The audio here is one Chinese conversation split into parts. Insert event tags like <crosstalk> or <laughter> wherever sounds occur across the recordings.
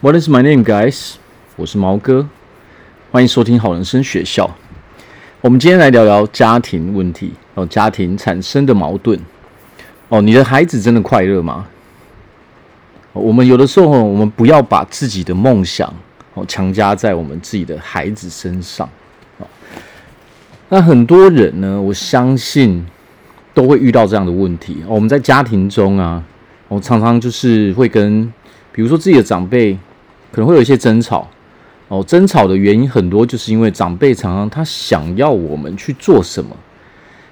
What is my name, guys？我是毛哥，欢迎收听好人生学校。我们今天来聊聊家庭问题哦，家庭产生的矛盾哦。你的孩子真的快乐吗？我们有的时候，我们不要把自己的梦想哦强加在我们自己的孩子身上。那很多人呢，我相信都会遇到这样的问题。我们在家庭中啊，我常常就是会跟，比如说自己的长辈。可能会有一些争吵。哦，争吵的原因很多，就是因为长辈常常他想要我们去做什么，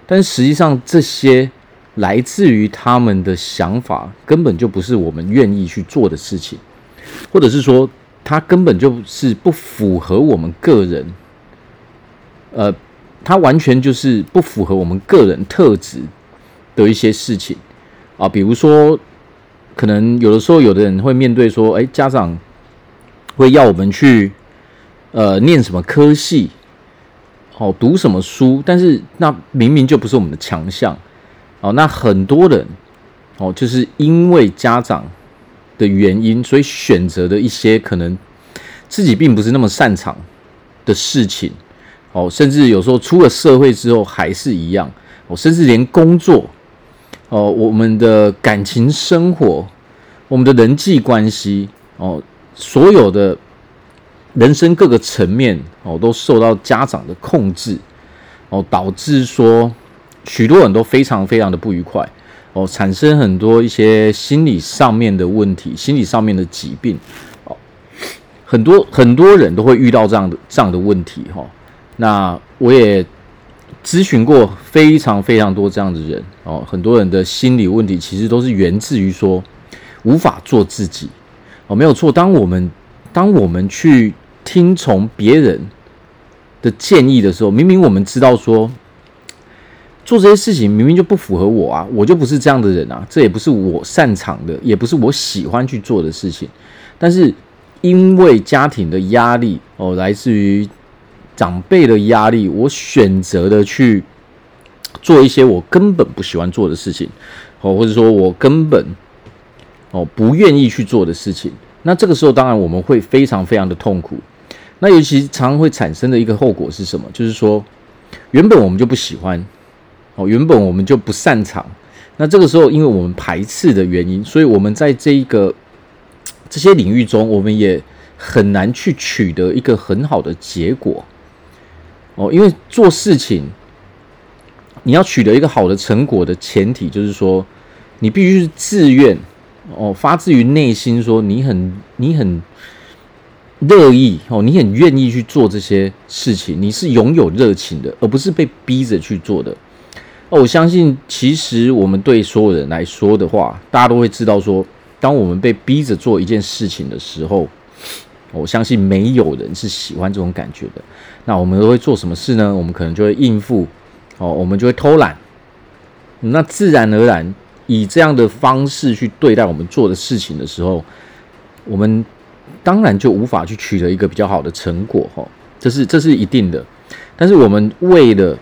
但实际上这些来自于他们的想法，根本就不是我们愿意去做的事情，或者是说他根本就是不符合我们个人，呃，他完全就是不符合我们个人特质的一些事情。啊，比如说，可能有的时候有的人会面对说，哎，家长。会要我们去，呃，念什么科系，哦，读什么书，但是那明明就不是我们的强项，哦，那很多人，哦，就是因为家长的原因，所以选择的一些可能自己并不是那么擅长的事情，哦，甚至有时候出了社会之后还是一样，哦，甚至连工作，哦，我们的感情生活，我们的人际关系，哦。所有的人生各个层面哦，都受到家长的控制哦，导致说许多人都非常非常的不愉快哦，产生很多一些心理上面的问题，心理上面的疾病哦，很多很多人都会遇到这样的这样的问题哈。那我也咨询过非常非常多这样的人哦，很多人的心理问题其实都是源自于说无法做自己。哦，没有错。当我们当我们去听从别人的建议的时候，明明我们知道说做这些事情明明就不符合我啊，我就不是这样的人啊，这也不是我擅长的，也不是我喜欢去做的事情。但是因为家庭的压力哦，来自于长辈的压力，我选择的去做一些我根本不喜欢做的事情，哦，或者说我根本。哦，不愿意去做的事情，那这个时候当然我们会非常非常的痛苦。那尤其常常会产生的一个后果是什么？就是说，原本我们就不喜欢，哦，原本我们就不擅长。那这个时候，因为我们排斥的原因，所以我们在这一个 <tsk> 这些领域中，我们也很难去取得一个很好的结果。哦，因为做事情，你要取得一个好的成果的前提，就是说，你必须是自愿。哦，发自于内心说你很你很乐意哦，你很愿意去做这些事情，你是拥有热情的，而不是被逼着去做的。哦，我相信其实我们对所有人来说的话，大家都会知道说，当我们被逼着做一件事情的时候，我相信没有人是喜欢这种感觉的。那我们都会做什么事呢？我们可能就会应付哦，我们就会偷懒，那自然而然。以这样的方式去对待我们做的事情的时候，我们当然就无法去取得一个比较好的成果，哈，这是这是一定的。但是我们为了，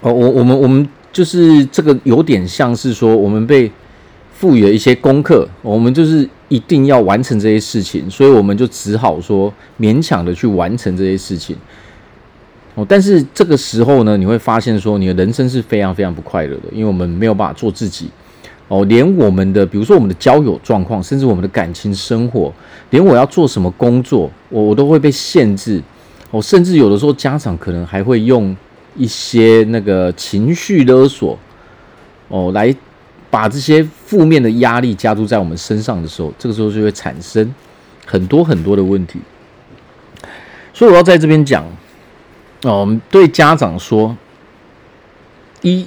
哦，我我们我们就是这个有点像是说，我们被赋予了一些功课，我们就是一定要完成这些事情，所以我们就只好说勉强的去完成这些事情。哦，但是这个时候呢，你会发现说，你的人生是非常非常不快乐的，因为我们没有办法做自己。哦，连我们的，比如说我们的交友状况，甚至我们的感情生活，连我要做什么工作，我我都会被限制。哦，甚至有的时候家长可能还会用一些那个情绪勒索，哦，来把这些负面的压力加注在我们身上的时候，这个时候就会产生很多很多的问题。所以我要在这边讲。哦，我们对家长说：一，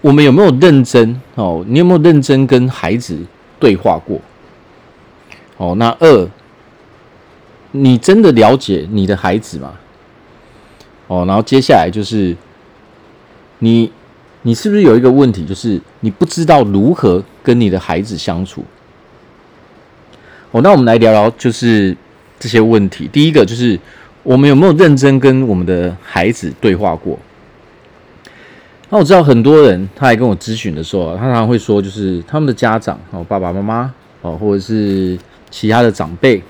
我们有没有认真？哦，你有没有认真跟孩子对话过？哦，那二，你真的了解你的孩子吗？哦，然后接下来就是你，你是不是有一个问题，就是你不知道如何跟你的孩子相处？哦，那我们来聊聊，就是这些问题。第一个就是。我们有没有认真跟我们的孩子对话过？那我知道很多人，他来跟我咨询的时候，他常常会说，就是他们的家长哦，爸爸妈妈哦，或者是其他的长辈，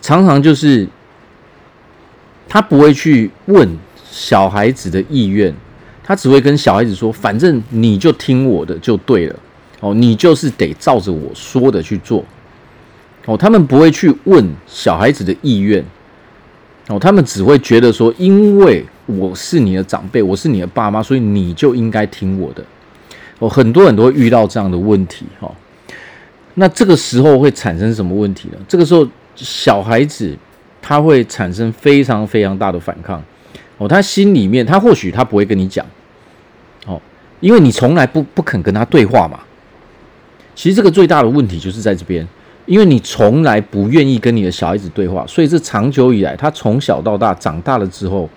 常常就是他不会去问小孩子的意愿，他只会跟小孩子说：“反正你就听我的就对了，哦，你就是得照着我说的去做。”哦，他们不会去问小孩子的意愿，哦，他们只会觉得说：“因为我是你的长辈，我是你的爸妈，所以你就应该听我的。”哦，很多人都会遇到这样的问题，哈。那这个时候会产生什么问题呢？这个时候，小孩子他会产生非常非常大的反抗。哦，他心里面，他或许他不会跟你讲，哦，因为你从来不不肯跟他对话嘛。其实这个最大的问题就是在这边，因为你从来不愿意跟你的小孩子对话，所以这长久以来，他从小到大长大了之后，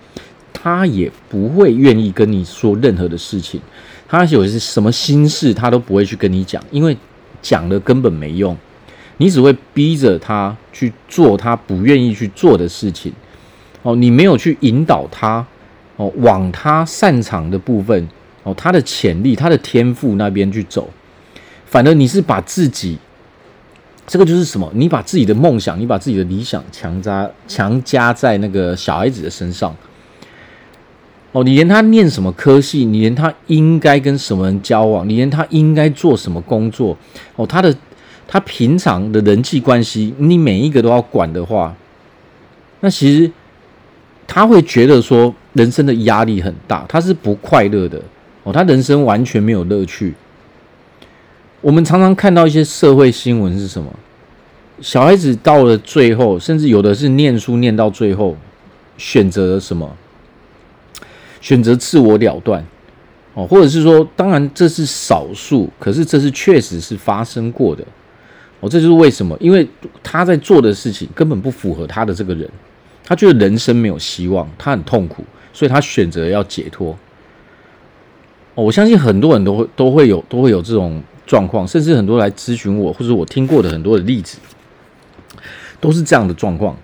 他也不会愿意跟你说任何的事情。他有些什么心事，他都不会去跟你讲，因为讲了根本没用，你只会逼着他去做他不愿意去做的事情。哦，你没有去引导他，哦，往他擅长的部分，哦，他的潜力、他的天赋那边去走，反而你是把自己，这个就是什么？你把自己的梦想，你把自己的理想强加强加在那个小孩子的身上。哦，你连他念什么科系，你连他应该跟什么人交往，你连他应该做什么工作，哦，他的他平常的人际关系，你每一个都要管的话，那其实他会觉得说人生的压力很大，他是不快乐的哦，他人生完全没有乐趣。我们常常看到一些社会新闻是什么？小孩子到了最后，甚至有的是念书念到最后，选择了什么？选择自我了断，哦，或者是说，当然这是少数，可是这是确实是发生过的，哦，这就是为什么，因为他在做的事情根本不符合他的这个人，他觉得人生没有希望，他很痛苦，所以他选择要解脱。哦，我相信很多人都会都会有都会有这种状况，甚至很多来咨询我，或者我听过的很多的例子，都是这样的状况。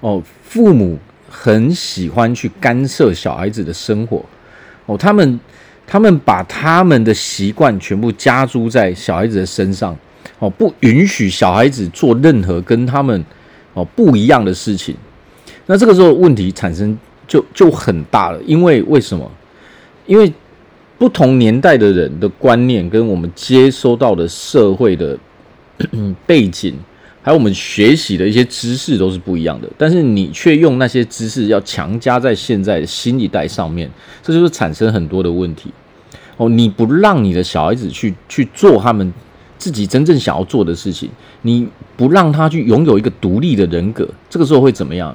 哦，父母。很喜欢去干涉小孩子的生活，哦，他们他们把他们的习惯全部加诸在小孩子的身上，哦，不允许小孩子做任何跟他们哦不一样的事情。那这个时候问题产生就就很大了，因为为什么？因为不同年代的人的观念跟我们接收到的社会的 <clears throat> 背景。还有我们学习的一些知识都是不一样的，但是你却用那些知识要强加在现在的新一代上面，这就是产生很多的问题。哦，你不让你的小孩子去去做他们自己真正想要做的事情，你不让他去拥有一个独立的人格，这个时候会怎么样？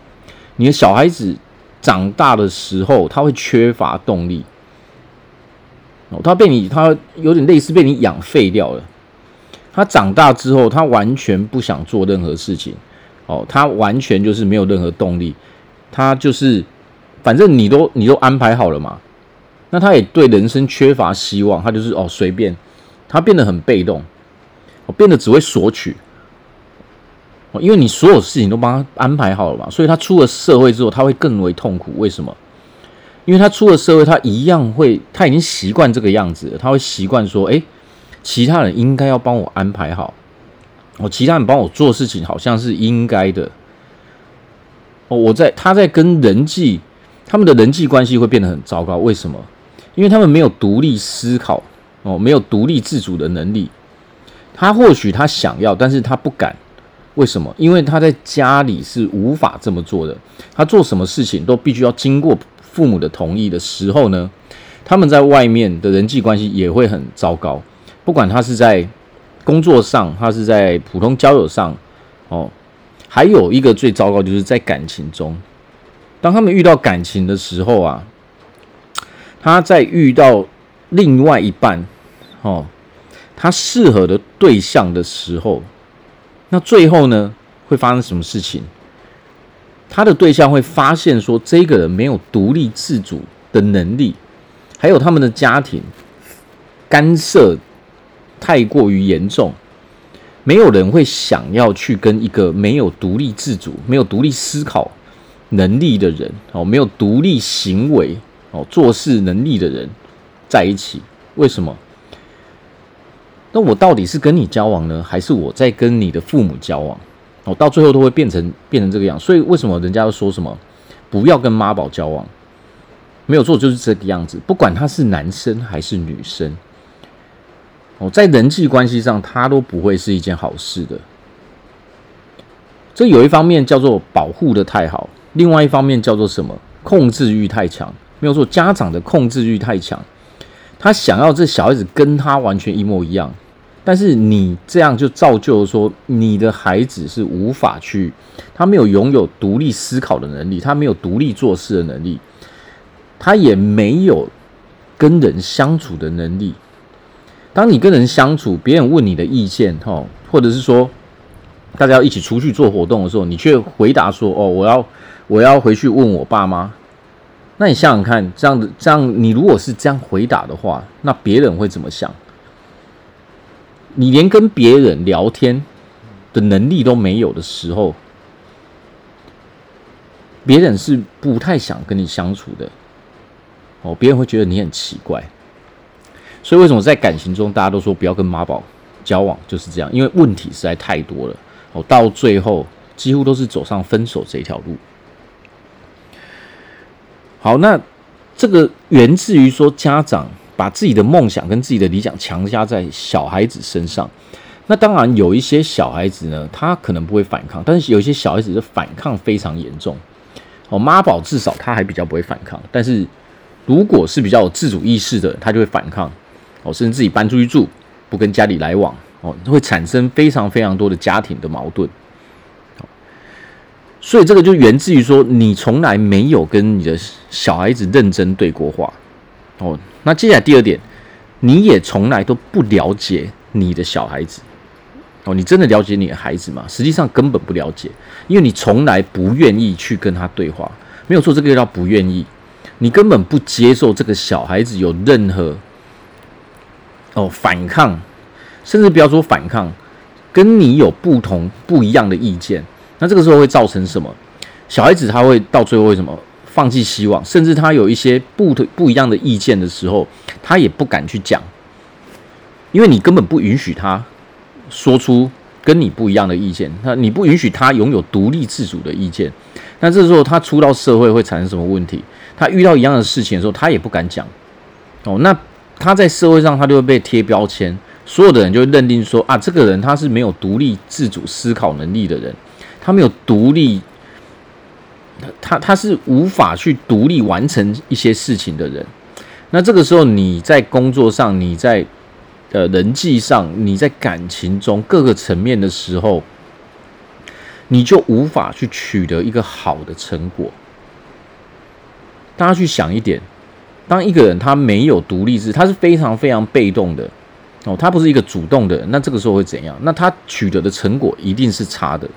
你的小孩子长大的时候，他会缺乏动力。哦，他被你，他有点类似被你养废掉了。他长大之后，他完全不想做任何事情，哦，他完全就是没有任何动力，他就是反正你都你都安排好了嘛，那他也对人生缺乏希望，他就是哦随便，他变得很被动，哦，变得只会索取，哦，因为你所有事情都帮他安排好了嘛，所以他出了社会之后，他会更为痛苦。为什么？因为他出了社会，他一样会，他已经习惯这个样子了，他会习惯说，诶。其他人应该要帮我安排好，哦，其他人帮我做事情好像是应该的，哦，我在他在跟人际，他们的人际关系会变得很糟糕。为什么？因为他们没有独立思考，哦，没有独立自主的能力。他或许他想要，但是他不敢。为什么？因为他在家里是无法这么做的。他做什么事情都必须要经过父母的同意的时候呢，他们在外面的人际关系也会很糟糕。不管他是在工作上，他是在普通交友上，哦，还有一个最糟糕就是在感情中，当他们遇到感情的时候啊，他在遇到另外一半，哦，他适合的对象的时候，那最后呢，会发生什么事情？他的对象会发现说，这个人没有独立自主的能力，还有他们的家庭干涉。太过于严重，没有人会想要去跟一个没有独立自主、没有独立思考能力的人哦，没有独立行为哦、做事能力的人在一起。为什么？那我到底是跟你交往呢，还是我在跟你的父母交往？哦，到最后都会变成变成这个样。所以为什么人家要说什么不要跟妈宝交往？没有错，就是这个样子。不管他是男生还是女生，哦，在人际关系上，他都不会是一件好事的。这有一方面叫做保护的太好，另外一方面叫做什么？控制欲太强。没有错，家长的控制欲太强，他想要这小孩子跟他完全一模一样。但是你这样就造就了说，你的孩子是无法去，他没有拥有独立思考的能力，他没有独立做事的能力，他也没有跟人相处的能力。当你跟人相处，别人问你的意见，哈，或者是说大家要一起出去做活动的时候，你却回答说：“哦，我要我要回去问我爸妈。”那你想想看，这样子这样，你如果是这样回答的话，那别人会怎么想？你连跟别人聊天的能力都没有的时候，别人是不太想跟你相处的哦。别人会觉得你很奇怪，所以为什么在感情中大家都说不要跟妈宝交往，就是这样，因为问题实在太多了哦。到最后几乎都是走上分手这条路。好，那这个源自于说家长。把自己的梦想跟自己的理想强加在小孩子身上，那当然有一些小孩子呢，他可能不会反抗，但是有一些小孩子的反抗非常严重。哦，妈宝至少他还比较不会反抗，但是如果是比较有自主意识的，他就会反抗。哦，甚至自己搬出去住，不跟家里来往，哦，会产生非常非常多的家庭的矛盾。所以这个就源自于说，你从来没有跟你的小孩子认真对过话。哦。那接下来第二点，你也从来都不了解你的小孩子哦，你真的了解你的孩子吗？实际上根本不了解，因为你从来不愿意去跟他对话。没有错，这个叫不愿意，你根本不接受这个小孩子有任何哦反抗，甚至不要说反抗，跟你有不同不一样的意见。那这个时候会造成什么？小孩子他会到最后为什么？放弃希望，甚至他有一些不不一样的意见的时候，他也不敢去讲，因为你根本不允许他说出跟你不一样的意见，那你不允许他拥有独立自主的意见。那这时候他出到社会会产生什么问题？他遇到一样的事情的时候，他也不敢讲。哦，那他在社会上他就会被贴标签，所有的人就会认定说啊，这个人他是没有独立自主思考能力的人，他没有独立。他他是无法去独立完成一些事情的人，那这个时候你在工作上，你在呃人际上，你在感情中各个层面的时候，你就无法去取得一个好的成果。大家去想一点，当一个人他没有独立自，他是非常非常被动的哦，他不是一个主动的人，那这个时候会怎样？那他取得的成果一定是差的。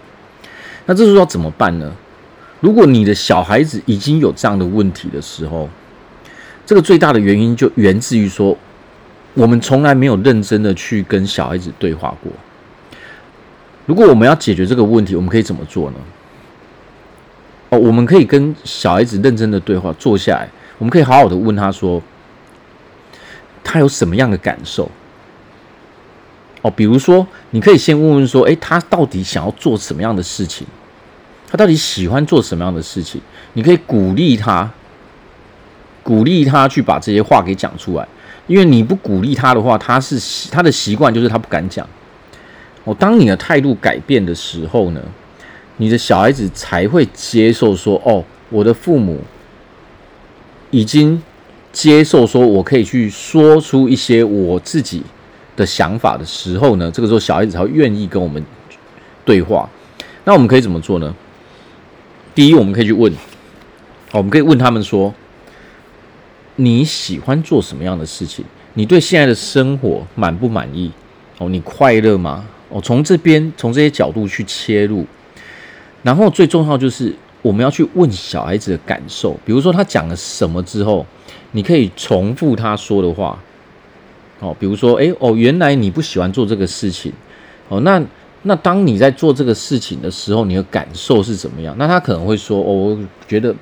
那这时候要怎么办呢？如果你的小孩子已经有这样的问题的时候，这个最大的原因就源自于说，我们从来没有认真的去跟小孩子对话过。如果我们要解决这个问题，我们可以怎么做呢？哦，我们可以跟小孩子认真的对话，坐下来，我们可以好好的问他说，他有什么样的感受？哦，比如说，你可以先问问说，诶，他到底想要做什么样的事情？他到底喜欢做什么样的事情？你可以鼓励他，鼓励他去把这些话给讲出来。因为你不鼓励他的话，他是他的习惯就是他不敢讲。哦，当你的态度改变的时候呢，你的小孩子才会接受说：“哦，我的父母已经接受说，我可以去说出一些我自己的想法的时候呢，这个时候小孩子才会愿意跟我们对话。那我们可以怎么做呢？”第一，我们可以去问，我们可以问他们说：“你喜欢做什么样的事情？你对现在的生活满不满意？哦，你快乐吗？哦，从这边从这些角度去切入，然后最重要就是我们要去问小孩子的感受。比如说他讲了什么之后，你可以重复他说的话。哦，比如说，诶，哦，原来你不喜欢做这个事情。哦，那。那当你在做这个事情的时候，你的感受是怎么样？那他可能会说：“哦，我觉得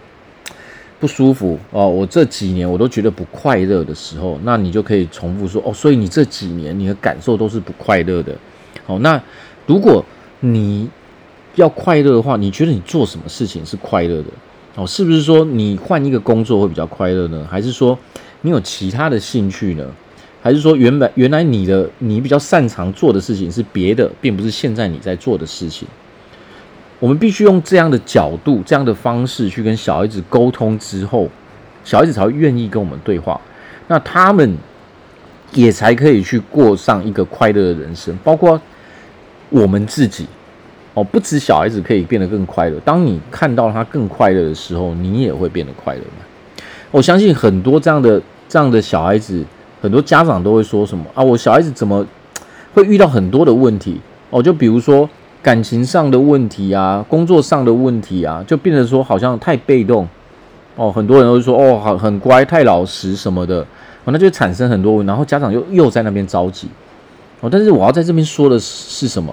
不舒服哦，我这几年我都觉得不快乐的时候，那你就可以重复说哦，所以你这几年你的感受都是不快乐的。哦，那如果你要快乐的话，你觉得你做什么事情是快乐的？哦，是不是说你换一个工作会比较快乐呢？还是说你有其他的兴趣呢？还是说原本原来你的你比较擅长做的事情是别的，并不是现在你在做的事情？我们必须用这样的角度、这样的方式去跟小孩子沟通之后，小孩子才会愿意跟我们对话。那他们也才可以去过上一个快乐的人生。包括我们自己哦，不止小孩子可以变得更快乐。当你看到他更快乐的时候，你也会变得快乐嘛。我相信很多这样的这样的小孩子，很多家长都会说什么啊？我小孩子怎么会遇到很多的问题哦？就比如说。感情上的问题啊，工作上的问题啊，就变得说好像太被动哦。很多人都会说哦，好很乖，太老实什么的，哦，那就产生很多问，然后家长又又在那边着急哦。但是我要在这边说的是什么？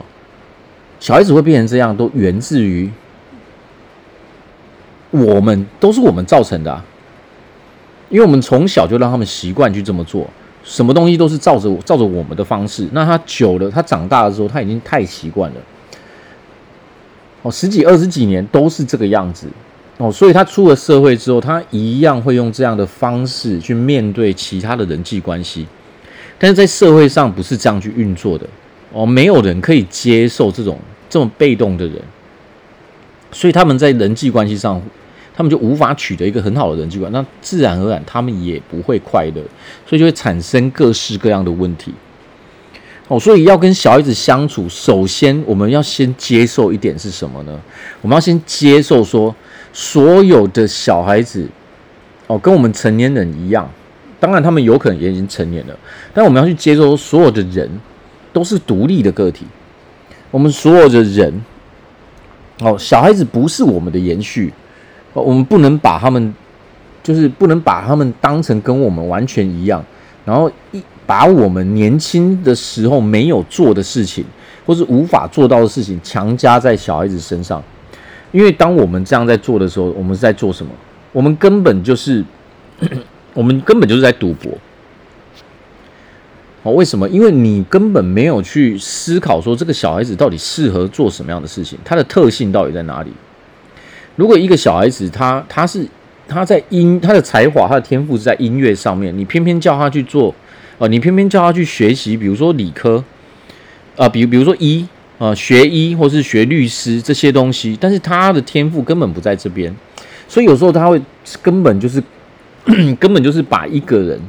小孩子会变成这样，都源自于我们，都是我们造成的啊。因为我们从小就让他们习惯去这么做，什么东西都是照着照着我们的方式。那他久了，他长大的时候，他已经太习惯了。哦，十几二十几年都是这个样子哦，所以他出了社会之后，他一样会用这样的方式去面对其他的人际关系，但是在社会上不是这样去运作的哦，没有人可以接受这种这么被动的人，所以他们在人际关系上，他们就无法取得一个很好的人际关系，那自然而然他们也不会快乐，所以就会产生各式各样的问题。哦，所以要跟小孩子相处，首先我们要先接受一点是什么呢？我们要先接受说，所有的小孩子，哦，跟我们成年人一样，当然他们有可能也已经成年了，但我们要去接受所有的人都是独立的个体。我们所有的人，哦，小孩子不是我们的延续，我们不能把他们，就是不能把他们当成跟我们完全一样，然后一。把我们年轻的时候没有做的事情，或是无法做到的事情，强加在小孩子身上。因为当我们这样在做的时候，我们是在做什么？我们根本就是，<coughs> 我们根本就是在赌博。哦，为什么？因为你根本没有去思考说这个小孩子到底适合做什么样的事情，他的特性到底在哪里？如果一个小孩子他他是他在音他的才华他的天赋是在音乐上面，你偏偏叫他去做。哦，你偏偏叫他去学习，比如说理科，啊，比如比如说医，啊，学医或是学律师这些东西，但是他的天赋根本不在这边，所以有时候他会根本就是 <clears throat> 根本就是把一个人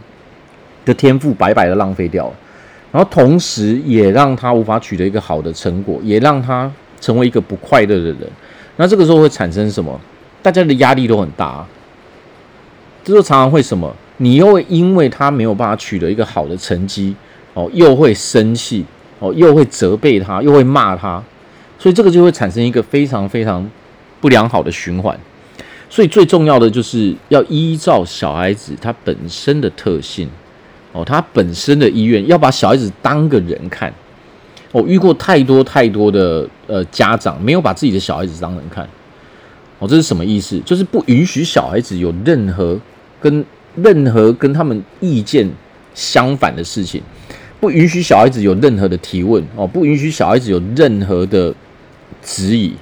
的天赋白白的浪费掉了，然后同时也让他无法取得一个好的成果，也让他成为一个不快乐的人。那这个时候会产生什么？大家的压力都很大，这时候常常会什么？你又会因为他没有办法取得一个好的成绩，哦，又会生气，哦，又会责备他，又会骂他，所以这个就会产生一个非常非常不良好的循环。所以最重要的就是要依照小孩子他本身的特性，哦，他本身的意愿，要把小孩子当个人看。我遇过太多太多的呃家长没有把自己的小孩子当人看，哦，这是什么意思？就是不允许小孩子有任何跟任何跟他们意见相反的事情，不允许小孩子有任何的提问哦，不允许小孩子有任何的质疑。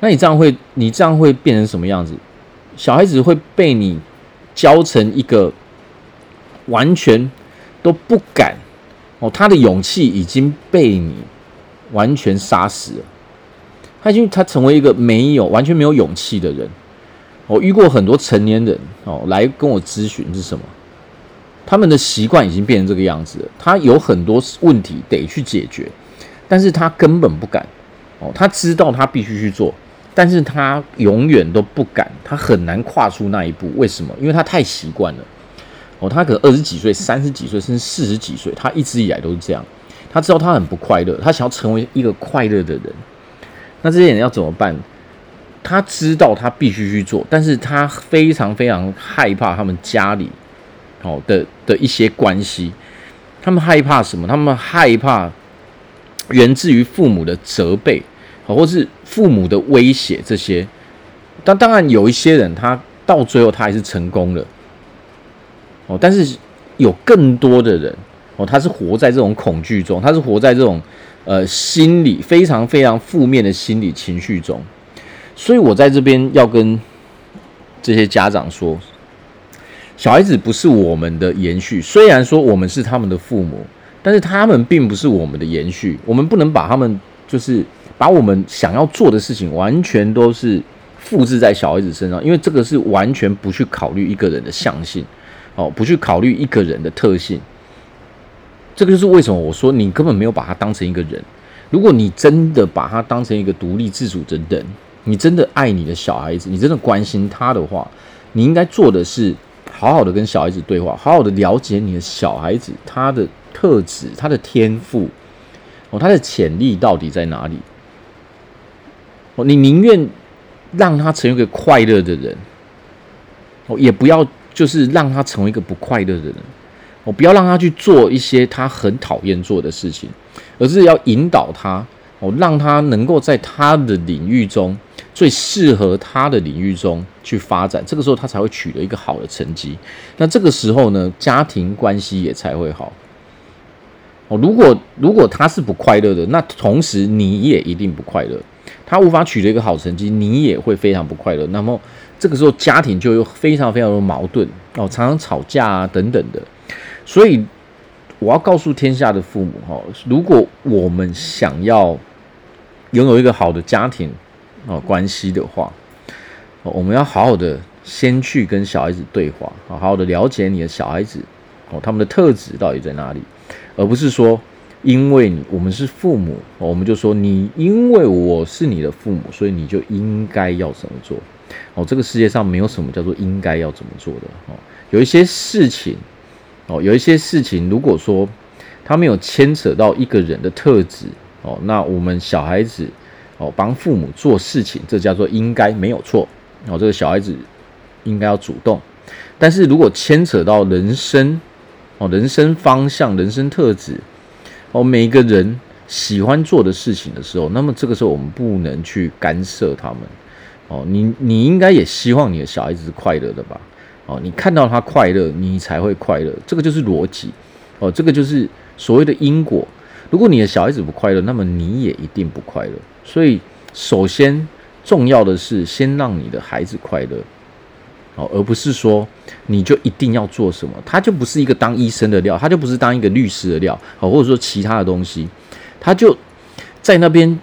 那你这样会，你这样会变成什么样子？小孩子会被你教成一个完全都不敢哦，他的勇气已经被你完全杀死了。他已经他成为一个没有完全没有勇气的人。我遇过很多成年人哦，来跟我咨询是什么？他们的习惯已经变成这个样子了。他有很多问题得去解决，但是他根本不敢哦。他知道他必须去做，但是他永远都不敢，他很难跨出那一步。为什么？因为他太习惯了他可能二十几岁、三十几岁，甚至四十几岁，他一直以来都是这样。他知道他很不快乐，他想要成为一个快乐的人。那这些人要怎么办？他知道他必须去做，但是他非常非常害怕他们家里，哦的的一些关系，他们害怕什么？他们害怕源自于父母的责备，或是父母的威胁这些。但当然有一些人他到最后他还是成功了。哦，但是有更多的人哦，他是活在这种恐惧中，他是活在这种呃心理非常非常负面的心理情绪中。所以我在这边要跟这些家长说，小孩子不是我们的延续，虽然说我们是他们的父母，但是他们并不是我们的延续。我们不能把他们就是把我们想要做的事情完全都是复制在小孩子身上，因为这个是完全不去考虑一个人的相性。哦，不去考虑一个人的特性，这个就是为什么我说你根本没有把他当成一个人。如果你真的把他当成一个独立自主的人，你真的爱你的小孩子，你真的关心他的话，你应该做的是好好的跟小孩子对话，好好的了解你的小孩子他的特质、他的天赋，哦，他的潜力到底在哪里？哦，你宁愿让他成为一个快乐的人，哦，也不要。就是让他成为一个不快乐的人，我不要让他去做一些他很讨厌做的事情，而是要引导他，哦，让他能够在他的领域中最适合他的领域中去发展，这个时候他才会取得一个好的成绩。那这个时候呢，家庭关系也才会好。哦，如果如果他是不快乐的，那同时你也一定不快乐。他无法取得一个好成绩，你也会非常不快乐。那么。这个时候家庭就有非常非常多矛盾哦，常常吵架啊等等的，所以我要告诉天下的父母哈，如果我们想要拥有一个好的家庭哦关系的话，我们要好好的先去跟小孩子对话，好好的了解你的小孩子哦，他们的特质到底在哪里，而不是说因为你我们是父母，我们就说你因为我是你的父母，所以你就应该要怎么做。哦，这个世界上没有什么叫做应该要怎么做的哦。有一些事情，哦，有一些事情，如果说他没有牵扯到一个人的特质，哦，那我们小孩子，哦，帮父母做事情，这叫做应该没有错。哦，这个小孩子应该要主动。但是如果牵扯到人生，哦，人生方向、人生特质，哦，每个人喜欢做的事情的时候，那么这个时候我们不能去干涉他们。哦，你你应该也希望你的小孩子是快乐的吧？哦，你看到他快乐，你才会快乐，这个就是逻辑。哦，这个就是所谓的因果。如果你的小孩子不快乐，那么你也一定不快乐。所以，首先重要的是先让你的孩子快乐，哦，而不是说你就一定要做什么，他就不是一个当医生的料，他就不是当一个律师的料，哦，或者说其他的东西，他就在那边。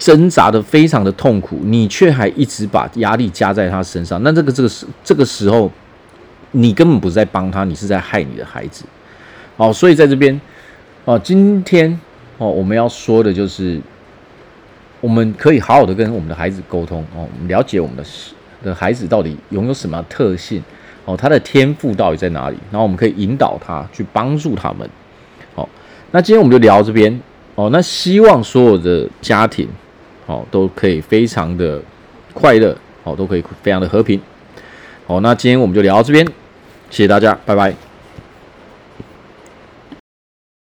挣扎的非常的痛苦，你却还一直把压力加在他身上，那这个这个时这个时候，你根本不是在帮他，你是在害你的孩子。好，所以在这边，哦，今天哦，我们要说的就是，我们可以好好的跟我们的孩子沟通哦，我们了解我们的的孩子到底拥有什么特性哦，他的天赋到底在哪里，然后我们可以引导他去帮助他们。好，那今天我们就聊到这边哦，那希望所有的家庭。哦，都可以非常的快乐，哦，都可以非常的和平。好，那今天我们就聊到这边，谢谢大家，拜拜。